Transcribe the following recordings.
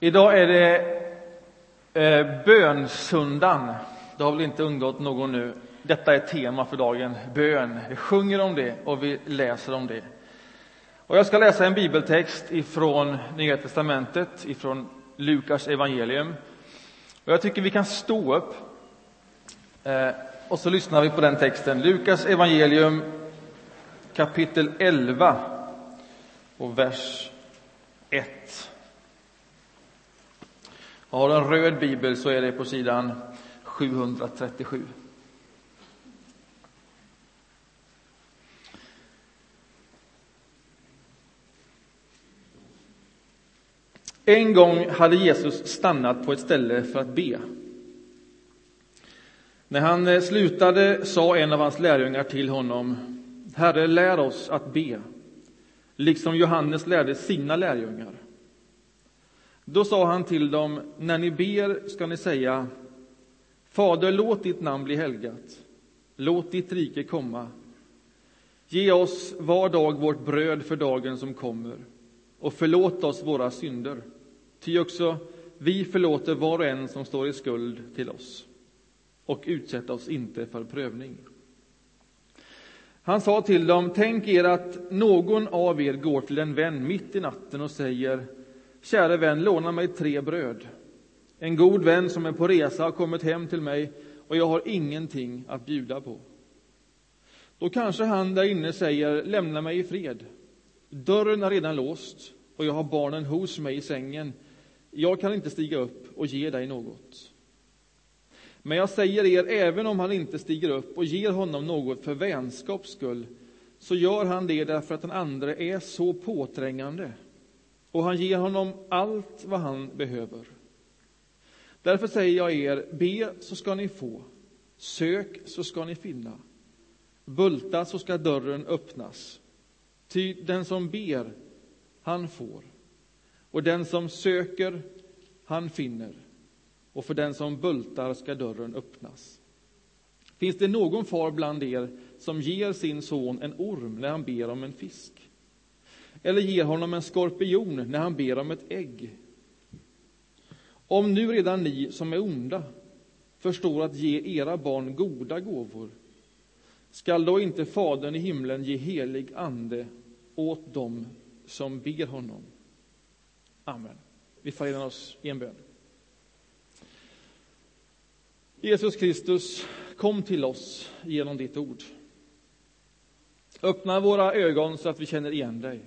Idag är det eh, bönsöndagen. Det har väl inte undgått någon nu. Detta är tema för dagen, bön. Vi sjunger om det och vi läser om det. Och jag ska läsa en bibeltext ifrån Nya testamentet, ifrån Lukas evangelium. Och jag tycker vi kan stå upp eh, och så lyssnar vi på den texten. Lukas evangelium kapitel 11 och vers 1. Har du en röd bibel så är det på sidan 737. En gång hade Jesus stannat på ett ställe för att be. När han eh, slutade sa en av hans lärjungar till honom Herre, lär oss att be, liksom Johannes lärde sina lärjungar. Då sa han till dem, när ni ber ska ni säga Fader, låt ditt namn bli helgat. Låt ditt rike komma. Ge oss var dag vårt bröd för dagen som kommer och förlåt oss våra synder. Ty också vi förlåter var och en som står i skuld till oss och utsätt oss inte för prövning. Han sa till dem, tänk er att någon av er går till en vän mitt i natten och säger Käre vän, låna mig tre bröd. En god vän som är på resa har kommit hem till mig och jag har ingenting att bjuda på. Då kanske han där inne säger, lämna mig i fred. Dörren är redan låst och jag har barnen hos mig i sängen. Jag kan inte stiga upp och ge dig något. Men jag säger er, även om han inte stiger upp och ger honom något för vänskaps skull, så gör han det därför att den andre är så påträngande och han ger honom allt vad han behöver. Därför säger jag er, be så ska ni få, sök så ska ni finna, bulta så ska dörren öppnas. Ty den som ber, han får, och den som söker, han finner, och för den som bultar ska dörren öppnas. Finns det någon far bland er som ger sin son en orm när han ber om en fisk? Eller ger honom en skorpion när han ber om ett ägg. Om nu redan ni som är onda förstår att ge era barn goda gåvor, skall då inte Fadern i himlen ge helig ande åt dem som ber honom? Amen. Vi förenar oss i en bön. Jesus Kristus, kom till oss genom ditt ord. Öppna våra ögon så att vi känner igen dig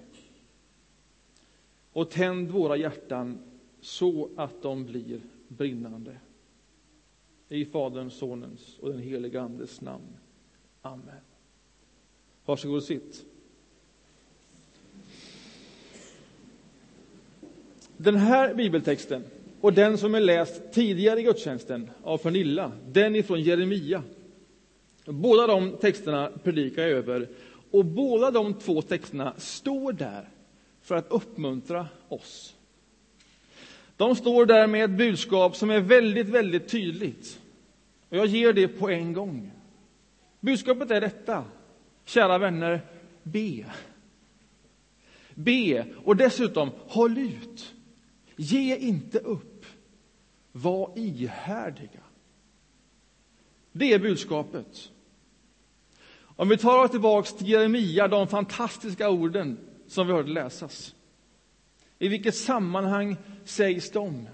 och tänd våra hjärtan så att de blir brinnande. I Faderns, Sonens och den helige Andes namn. Amen. Varsågod och sitt. Den här bibeltexten och den som är läst tidigare i gudstjänsten av Pernilla, den ifrån Jeremia. Båda de texterna predikar jag över och båda de två texterna står där för att uppmuntra oss. De står där med ett budskap som är väldigt, väldigt tydligt. Och jag ger det på en gång. Budskapet är detta. Kära vänner, be. Be och dessutom håll ut. Ge inte upp. Var ihärdiga. Det är budskapet. Om vi tar oss tillbaka till Jeremia, de fantastiska orden som vi hörde läsas. I vilket sammanhang sägs de?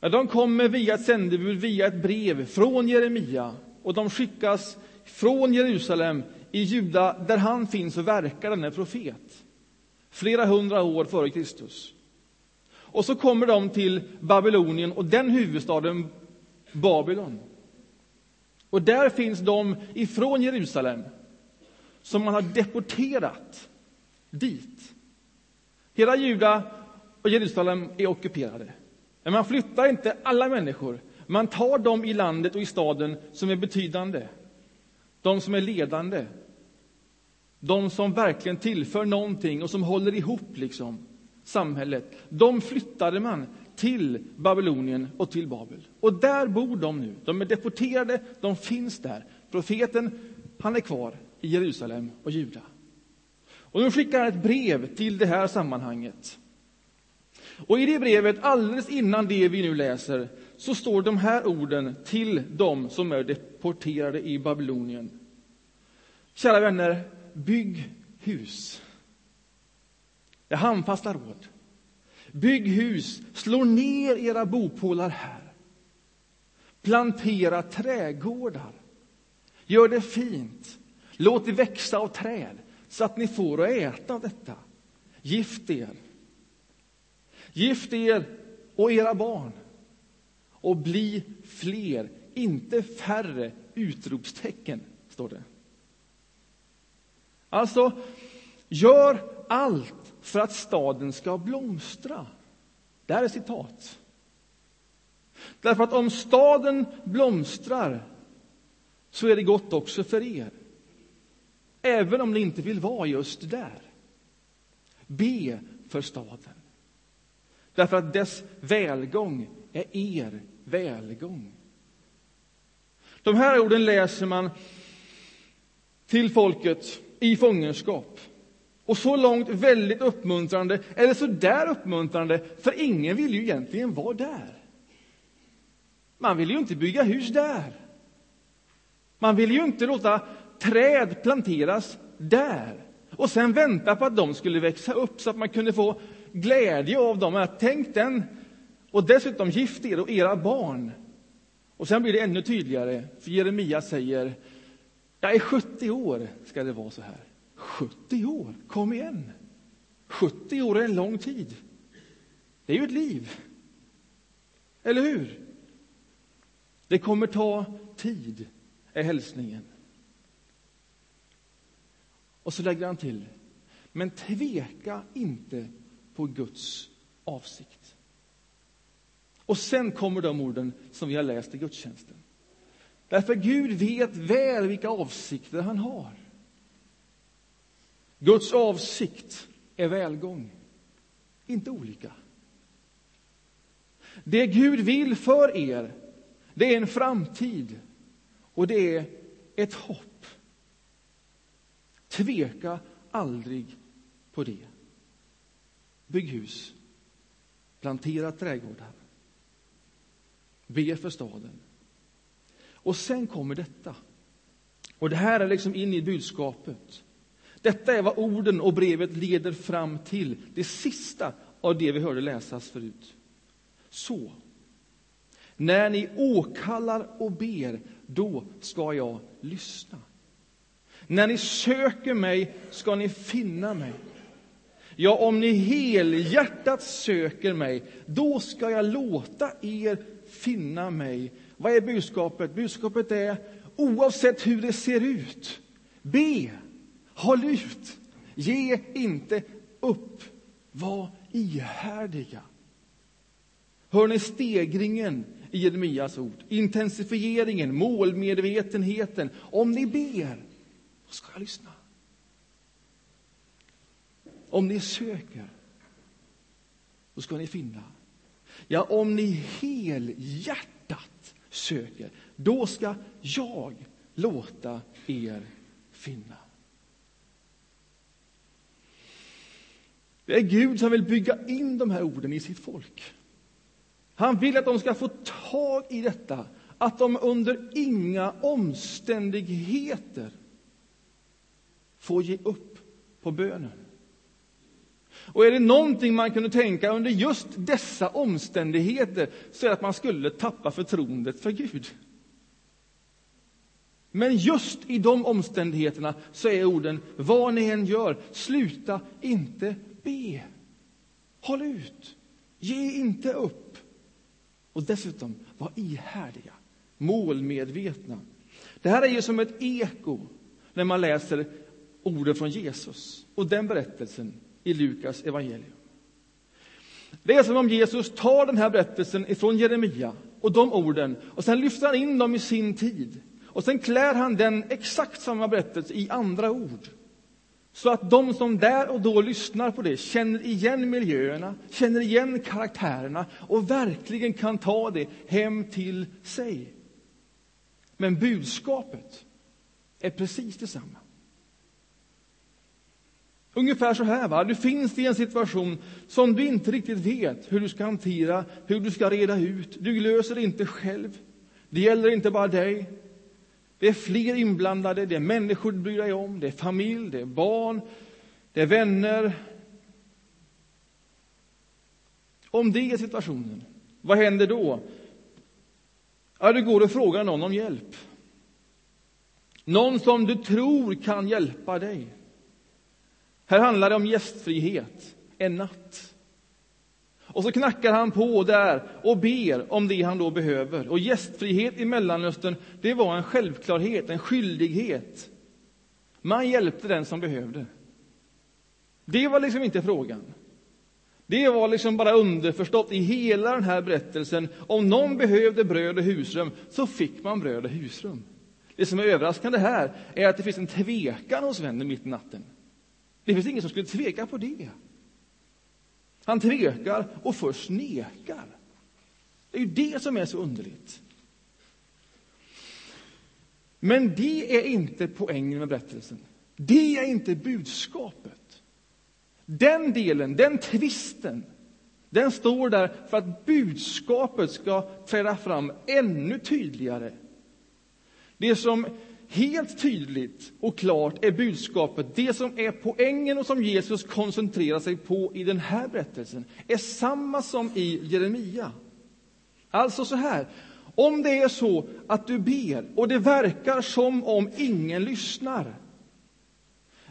Ja, de kommer via ett sändebud, via ett brev från Jeremia och de skickas från Jerusalem i Juda, där han finns och verkar, denne profet, flera hundra år före Kristus. Och så kommer de till Babylonien och den huvudstaden Babylon. Och där finns de ifrån Jerusalem som man har deporterat dit. Hela Juda och Jerusalem är ockuperade. Men man flyttar inte alla människor. Man tar dem i landet och i staden som är betydande, de som är ledande, de som verkligen tillför någonting och som håller ihop liksom, samhället. De flyttade man till Babylonien och till Babel. Och där bor de nu. De är deporterade, de finns där. Profeten, han är kvar i Jerusalem och Juda. Och nu skickar han ett brev till det här sammanhanget. Och i det brevet, alldeles innan det vi nu läser, så står de här orden till dem som är deporterade i Babylonien. Kära vänner, bygg hus. Det är handfasta råd. Bygg hus, slå ner era bopålar här. Plantera trädgårdar. Gör det fint. Låt det växa av träd så att ni får att äta av detta. Gift er. Gift er och era barn och bli fler, inte färre! Utropstecken, står det. Alltså, gör allt för att staden ska blomstra. Det här är citat. Därför att om staden blomstrar så är det gott också för er. Även om ni inte vill vara just där. Be för staden. Därför att dess välgång är er välgång. De här orden läser man till folket i fångenskap. Och så långt väldigt uppmuntrande, eller så där uppmuntrande, för ingen vill ju egentligen vara där. Man vill ju inte bygga hus där. Man vill ju inte låta träd planteras där och sen vänta på att de skulle växa upp så att man kunde få glädje av dem. Tänk den! Och dessutom gift er och era barn. Och sen blir det ännu tydligare, för Jeremia säger jag är 70 år ska det vara så här. 70 år, kom igen! 70 år är en lång tid. Det är ju ett liv. Eller hur? Det kommer ta tid, är hälsningen. Och så lägger han till, men tveka inte på Guds avsikt. Och sen kommer de orden som vi har läst i gudstjänsten. Därför Gud vet väl vilka avsikter han har. Guds avsikt är välgång, inte olika. Det Gud vill för er, det är en framtid och det är ett hopp. Tveka aldrig på det. Bygg hus, plantera trädgårdar, be för staden. Och sen kommer detta. Och det här är liksom in i budskapet. Detta är vad orden och brevet leder fram till, det sista av det vi hörde läsas förut. Så, när ni åkallar och ber, då ska jag lyssna. När ni söker mig ska ni finna mig. Ja, om ni helhjärtat söker mig, då ska jag låta er finna mig. Vad är budskapet? Budskapet är, oavsett hur det ser ut, be, håll ut, ge inte upp, var ihärdiga. Hör ni stegringen i Jeremias ord? Intensifieringen, målmedvetenheten. Om ni ber, då ska jag lyssna. Om ni söker, då ska ni finna. Ja, om ni helhjärtat söker, då ska jag låta er finna. Det är Gud som vill bygga in de här orden i sitt folk. Han vill att de ska få tag i detta, att de under inga omständigheter får ge upp på bönen. Och är det någonting man kunde tänka under just dessa omständigheter så är det att man skulle tappa förtroendet för Gud. Men just i de omständigheterna så är orden, vad ni än gör, sluta inte be. Håll ut. Ge inte upp. Och dessutom, var ihärdiga, målmedvetna. Det här är ju som ett eko när man läser orden från Jesus och den berättelsen i Lukas evangelium. Det är som om Jesus tar den här berättelsen ifrån Jeremia och de orden och sen lyfter han in dem i sin tid. Och sen klär han den exakt samma berättelse i andra ord. Så att de som där och då lyssnar på det känner igen miljöerna, känner igen karaktärerna och verkligen kan ta det hem till sig. Men budskapet är precis detsamma. Ungefär så här, va? du finns i en situation som du inte riktigt vet hur du ska hantera, hur du ska reda ut. Du löser det inte själv. Det gäller inte bara dig. Det är fler inblandade, det är människor du bryr dig om, det är familj, det är barn, det är vänner. Om det är situationen, vad händer då? Ja, du går och frågar någon om hjälp. Någon som du tror kan hjälpa dig. Här handlar det om gästfrihet en natt. Och så knackar han på där och ber om det han då behöver. Och gästfrihet i Mellanöstern, det var en självklarhet, en skyldighet. Man hjälpte den som behövde. Det var liksom inte frågan. Det var liksom bara underförstått i hela den här berättelsen. Om någon behövde bröd och husrum, så fick man bröd och husrum. Det som är överraskande här är att det finns en tvekan hos vännen mitt i natten. Det finns ingen som skulle tveka på det. Han tvekar och först nekar. Det är ju det som är så underligt. Men det är inte poängen med berättelsen. Det är inte budskapet. Den delen, den tvisten, den står där för att budskapet ska träda fram ännu tydligare. Det som helt tydligt och klart är budskapet, det som är poängen och som Jesus koncentrerar sig på i den här berättelsen, är samma som i Jeremia. Alltså så här, om det är så att du ber och det verkar som om ingen lyssnar,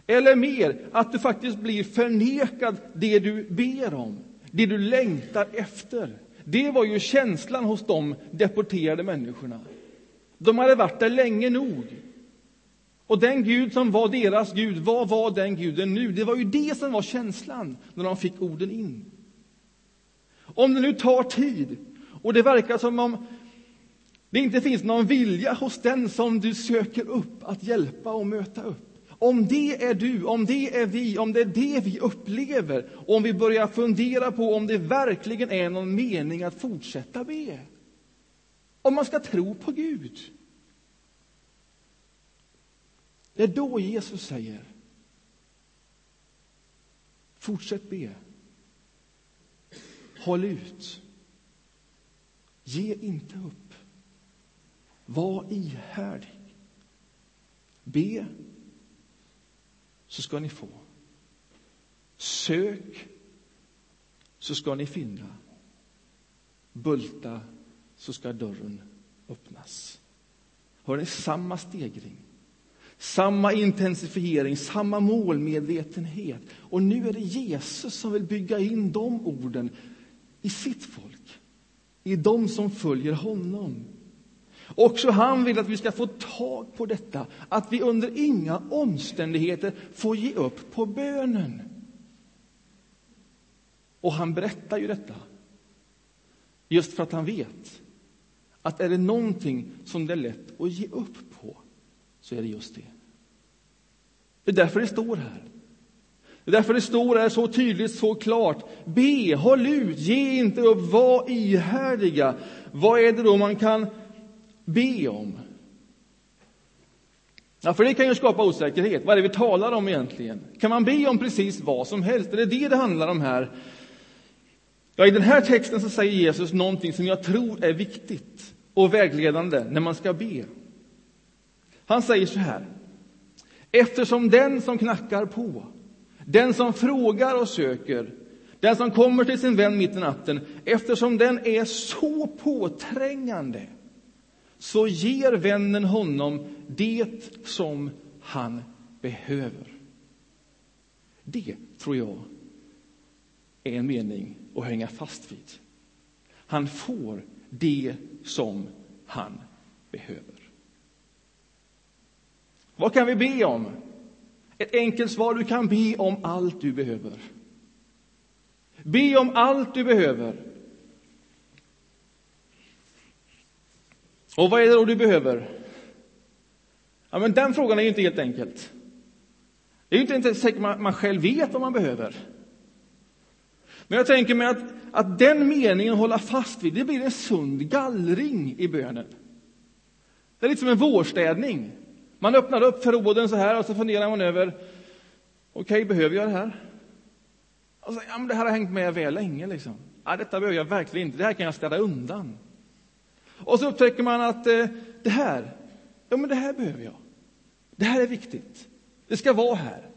eller mer, att du faktiskt blir förnekad det du ber om, det du längtar efter. Det var ju känslan hos de deporterade människorna. De hade varit där länge nog. Och den Gud som var deras Gud, vad var den guden nu? Det var ju det som var känslan när de fick orden in. Om det nu tar tid och det verkar som om det inte finns någon vilja hos den som du söker upp att hjälpa och möta upp. Om det är du, om det är vi, om det är det vi upplever, om vi börjar fundera på om det verkligen är någon mening att fortsätta be. Om man ska tro på Gud. Det är då Jesus säger Fortsätt be. Håll ut. Ge inte upp. Var ihärdig. Be, så ska ni få. Sök, så ska ni finna. Bulta, så ska dörren öppnas. Har ni samma stegring? Samma intensifiering, samma målmedvetenhet. Och nu är det Jesus som vill bygga in de orden i sitt folk, i de som följer honom. Också han vill att vi ska få tag på detta, att vi under inga omständigheter får ge upp på bönen. Och han berättar ju detta just för att han vet att är det någonting som det är lätt att ge upp så är det just det. Det är därför det står här. Det är därför det står här så tydligt, så klart. Be, håll ut, ge inte upp, var ihärdiga. Vad är det då man kan be om? Ja, för det kan ju skapa osäkerhet. Vad är det vi talar om egentligen? Kan man be om precis vad som helst? Är det det det handlar om här? Ja, i den här texten så säger Jesus någonting som jag tror är viktigt och vägledande när man ska be. Han säger så här. Eftersom den som knackar på, den som frågar och söker, den som kommer till sin vän mitt i natten, eftersom den är så påträngande, så ger vännen honom det som han behöver. Det tror jag är en mening att hänga fast vid. Han får det som han behöver. Vad kan vi be om? Ett enkelt svar, du kan be om allt du behöver. Be om allt du behöver. Och vad är det då du behöver? Ja, men den frågan är ju inte helt enkelt. Det är ju inte säkert man, man själv vet vad man behöver. Men jag tänker mig att, att den meningen hålla fast vid, det blir en sund gallring i bönen. Det är lite som en vårstädning. Man öppnar upp förråden så här och så funderar man över Okej, okay, behöver jag det här? Och så, ja, men det här har hängt med väl länge. Liksom. Ja, detta behöver jag verkligen inte. Det här kan jag städa undan. Och så upptäcker man att eh, det här, ja men det här behöver jag. Det här är viktigt. Det ska vara här.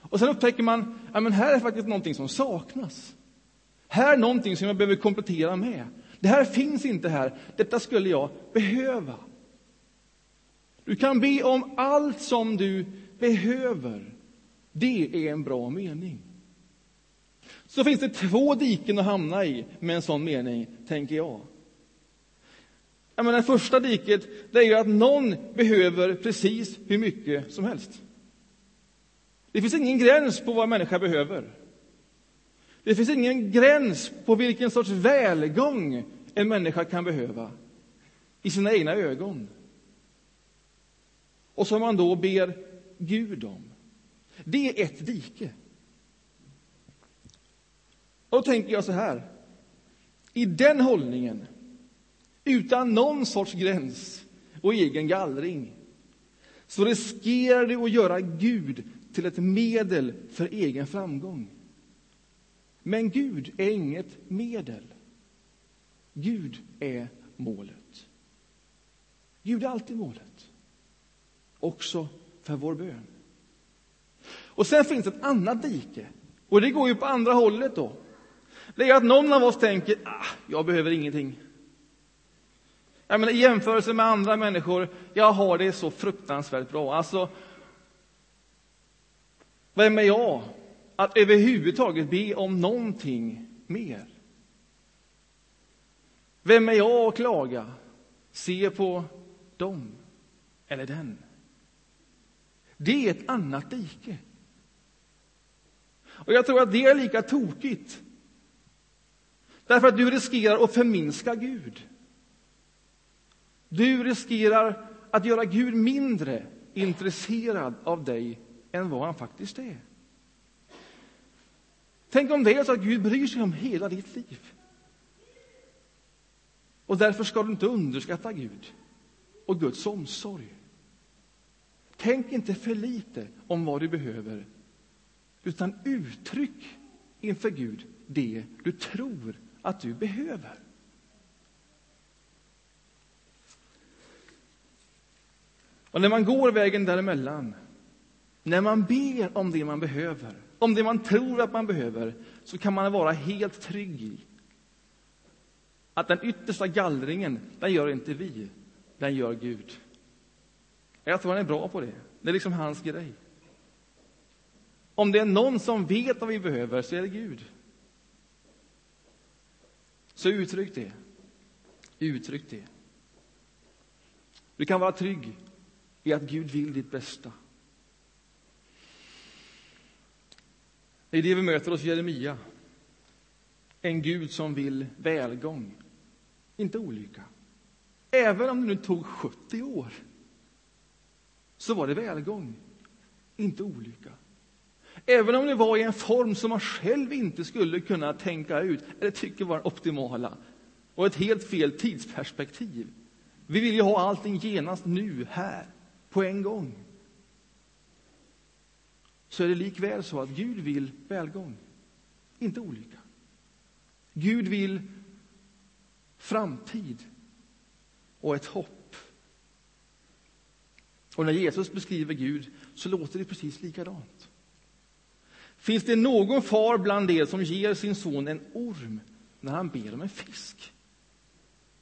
Och sen upptäcker man, ja men här är faktiskt någonting som saknas. Här är någonting som jag behöver komplettera med. Det här finns inte här. Detta skulle jag behöva. Du kan be om allt som du behöver. Det är en bra mening. Så finns det två diken att hamna i med en sån mening, tänker jag. jag menar, det första diket det är ju att någon behöver precis hur mycket som helst. Det finns ingen gräns på vad en människa behöver. Det finns ingen gräns på vilken sorts välgång en människa kan behöva i sina egna ögon. Och som man då ber Gud om. Det är ett dike. Och då tänker jag så här. I den hållningen, utan någon sorts gräns och egen gallring, så riskerar du att göra Gud till ett medel för egen framgång. Men Gud är inget medel. Gud är målet. Gud är alltid målet. Också för vår bön. Och sen finns ett annat dike. Och det går ju på andra hållet då. Det är att någon av oss tänker, ah, jag behöver ingenting. Jag menar, I jämförelse med andra människor, jag har det så fruktansvärt bra. Alltså, vem är jag att överhuvudtaget be om någonting mer? Vem är jag att klaga? Se på dem eller den. Det är ett annat dike. Och jag tror att det är lika tokigt. Därför att du riskerar att förminska Gud. Du riskerar att göra Gud mindre intresserad av dig än vad han faktiskt är. Tänk om det är så att Gud bryr sig om hela ditt liv. Och därför ska du inte underskatta Gud och Guds omsorg. Tänk inte för lite om vad du behöver, utan uttryck inför Gud det du tror att du behöver. Och när man går vägen däremellan, när man ber om det man behöver, om det man tror att man behöver, så kan man vara helt trygg i att den yttersta gallringen, den gör inte vi, den gör Gud. Jag tror han är bra på det. Det är liksom hans grej. Om det är någon som vet vad vi behöver, så är det Gud. Så uttryck det. Uttryck det. Du kan vara trygg i att Gud vill ditt bästa. Det är det vi möter hos Jeremia. En Gud som vill välgång, inte olycka. Även om det nu tog 70 år, så var det välgång, inte olycka. Även om det var i en form som man själv inte skulle kunna tänka ut eller tycka var optimala och ett helt fel tidsperspektiv. Vi vill ju ha allting genast nu, här, på en gång. Så är det likväl så att Gud vill välgång, inte olycka. Gud vill framtid och ett hopp. Och när Jesus beskriver Gud så låter det precis likadant. Finns det någon far bland er som ger sin son en orm när han ber om en fisk?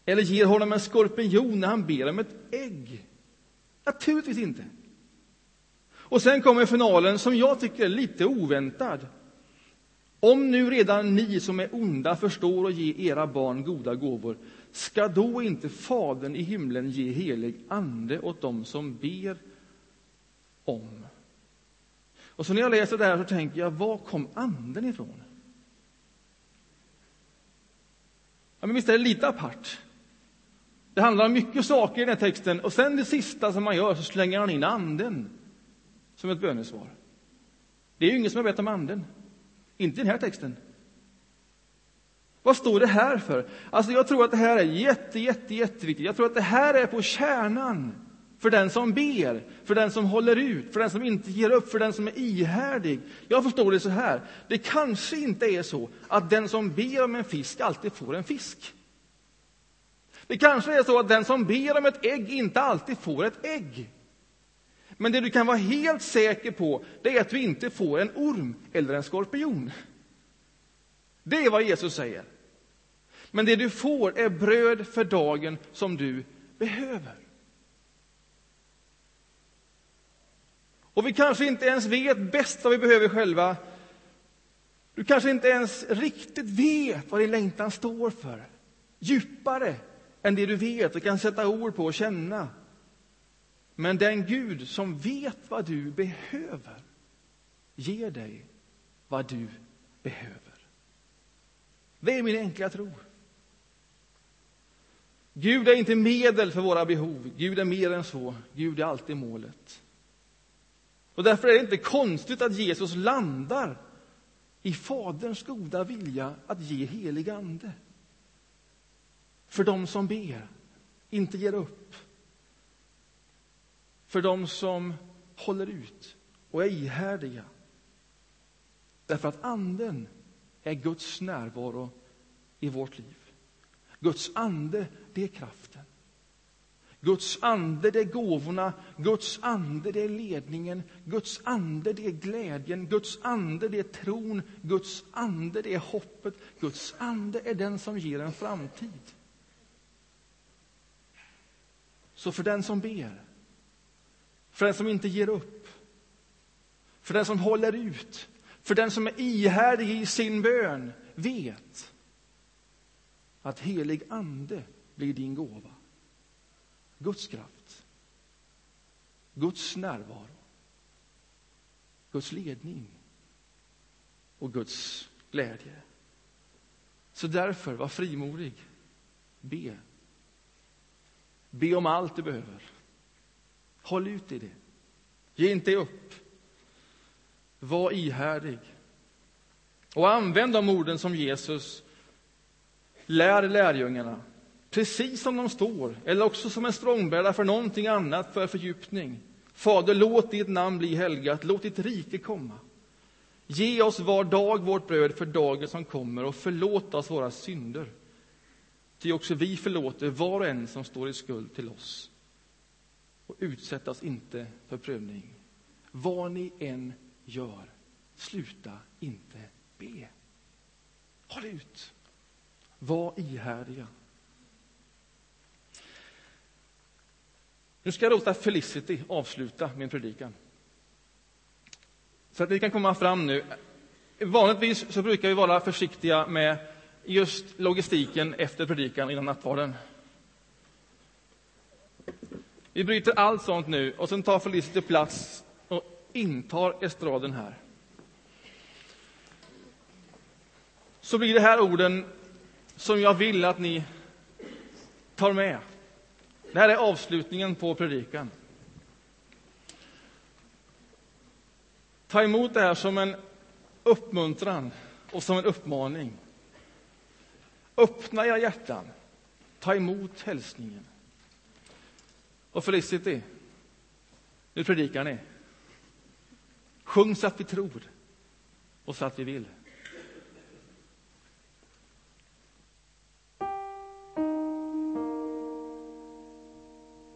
Eller ger honom en skorpion när han ber om ett ägg? Naturligtvis inte. Och sen kommer finalen som jag tycker är lite oväntad. Om nu redan ni som är onda förstår att ge era barn goda gåvor, ska då inte Fadern i himlen ge helig ande åt dem som ber om och så när jag läser det här så tänker jag, var kom anden ifrån? Ja, men visst är det lite apart? Det handlar om mycket saker i den här texten och sen det sista som man gör så slänger han in anden som ett bönesvar. Det är ju ingen som har bett om anden. Inte i den här texten. Vad står det här för? Alltså jag tror att det här är jätte, jätte, jätteviktigt. Jag tror att det här är på kärnan för den som ber, för den som håller ut, för den som inte ger upp, för den som är ihärdig. Jag förstår det så här, det kanske inte är så att den som ber om en fisk alltid får en fisk. Det kanske är så att den som ber om ett ägg inte alltid får ett ägg. Men det du kan vara helt säker på, det är att du inte får en orm eller en skorpion. Det är vad Jesus säger. Men det du får är bröd för dagen som du behöver. Och vi kanske inte ens vet bäst vad vi behöver själva. Du kanske inte ens riktigt vet vad din längtan står för. Djupare än det du vet och kan sätta ord på och känna. Men den Gud som vet vad du behöver ger dig vad du behöver. Det är min enkla tro. Gud är inte medel för våra behov. Gud är mer än så. Gud är alltid målet. Och därför är det inte konstigt att Jesus landar i Faderns goda vilja att ge helig ande. För dem som ber, inte ger upp. För dem som håller ut och är ihärdiga. Därför att anden är Guds närvaro i vårt liv. Guds ande, det är kraften. Guds ande, det är gåvorna. Guds ande, det är ledningen. Guds ande, det är glädjen. Guds ande, det är tron. Guds ande, det är hoppet. Guds ande är den som ger en framtid. Så för den som ber, för den som inte ger upp, för den som håller ut, för den som är ihärdig i sin bön, vet att helig ande blir din gåva. Guds kraft, Guds närvaro, Guds ledning och Guds glädje. Så därför, var frimodig. Be. Be om allt du behöver. Håll ut i det. Ge inte upp. Var ihärdig. Och använd de orden som Jesus lär lärjungarna precis som de står, eller också som en språngbräda för någonting annat, för fördjupning. Fader, låt ditt namn bli helgat, låt ditt rike komma. Ge oss var dag vårt bröd för dagen som kommer och förlåt oss våra synder. Ty också vi förlåter var och en som står i skuld till oss. Och utsätt oss inte för prövning. Vad ni än gör, sluta inte be. Håll ut. Var ihärdiga. Nu ska jag låta Felicity avsluta min predikan. Så att ni kan komma fram nu. Vanligtvis så brukar vi vara försiktiga med just logistiken efter predikan innan nattvarden. Vi bryter allt sånt nu och sen tar Felicity plats och intar estraden här. Så blir det här orden som jag vill att ni tar med. Det här är avslutningen på predikan. Ta emot det här som en uppmuntran och som en uppmaning. Öppna era hjärtan. Ta emot hälsningen. Och Felicity, nu predikar ni. Sjung så att vi tror och så att vi vill.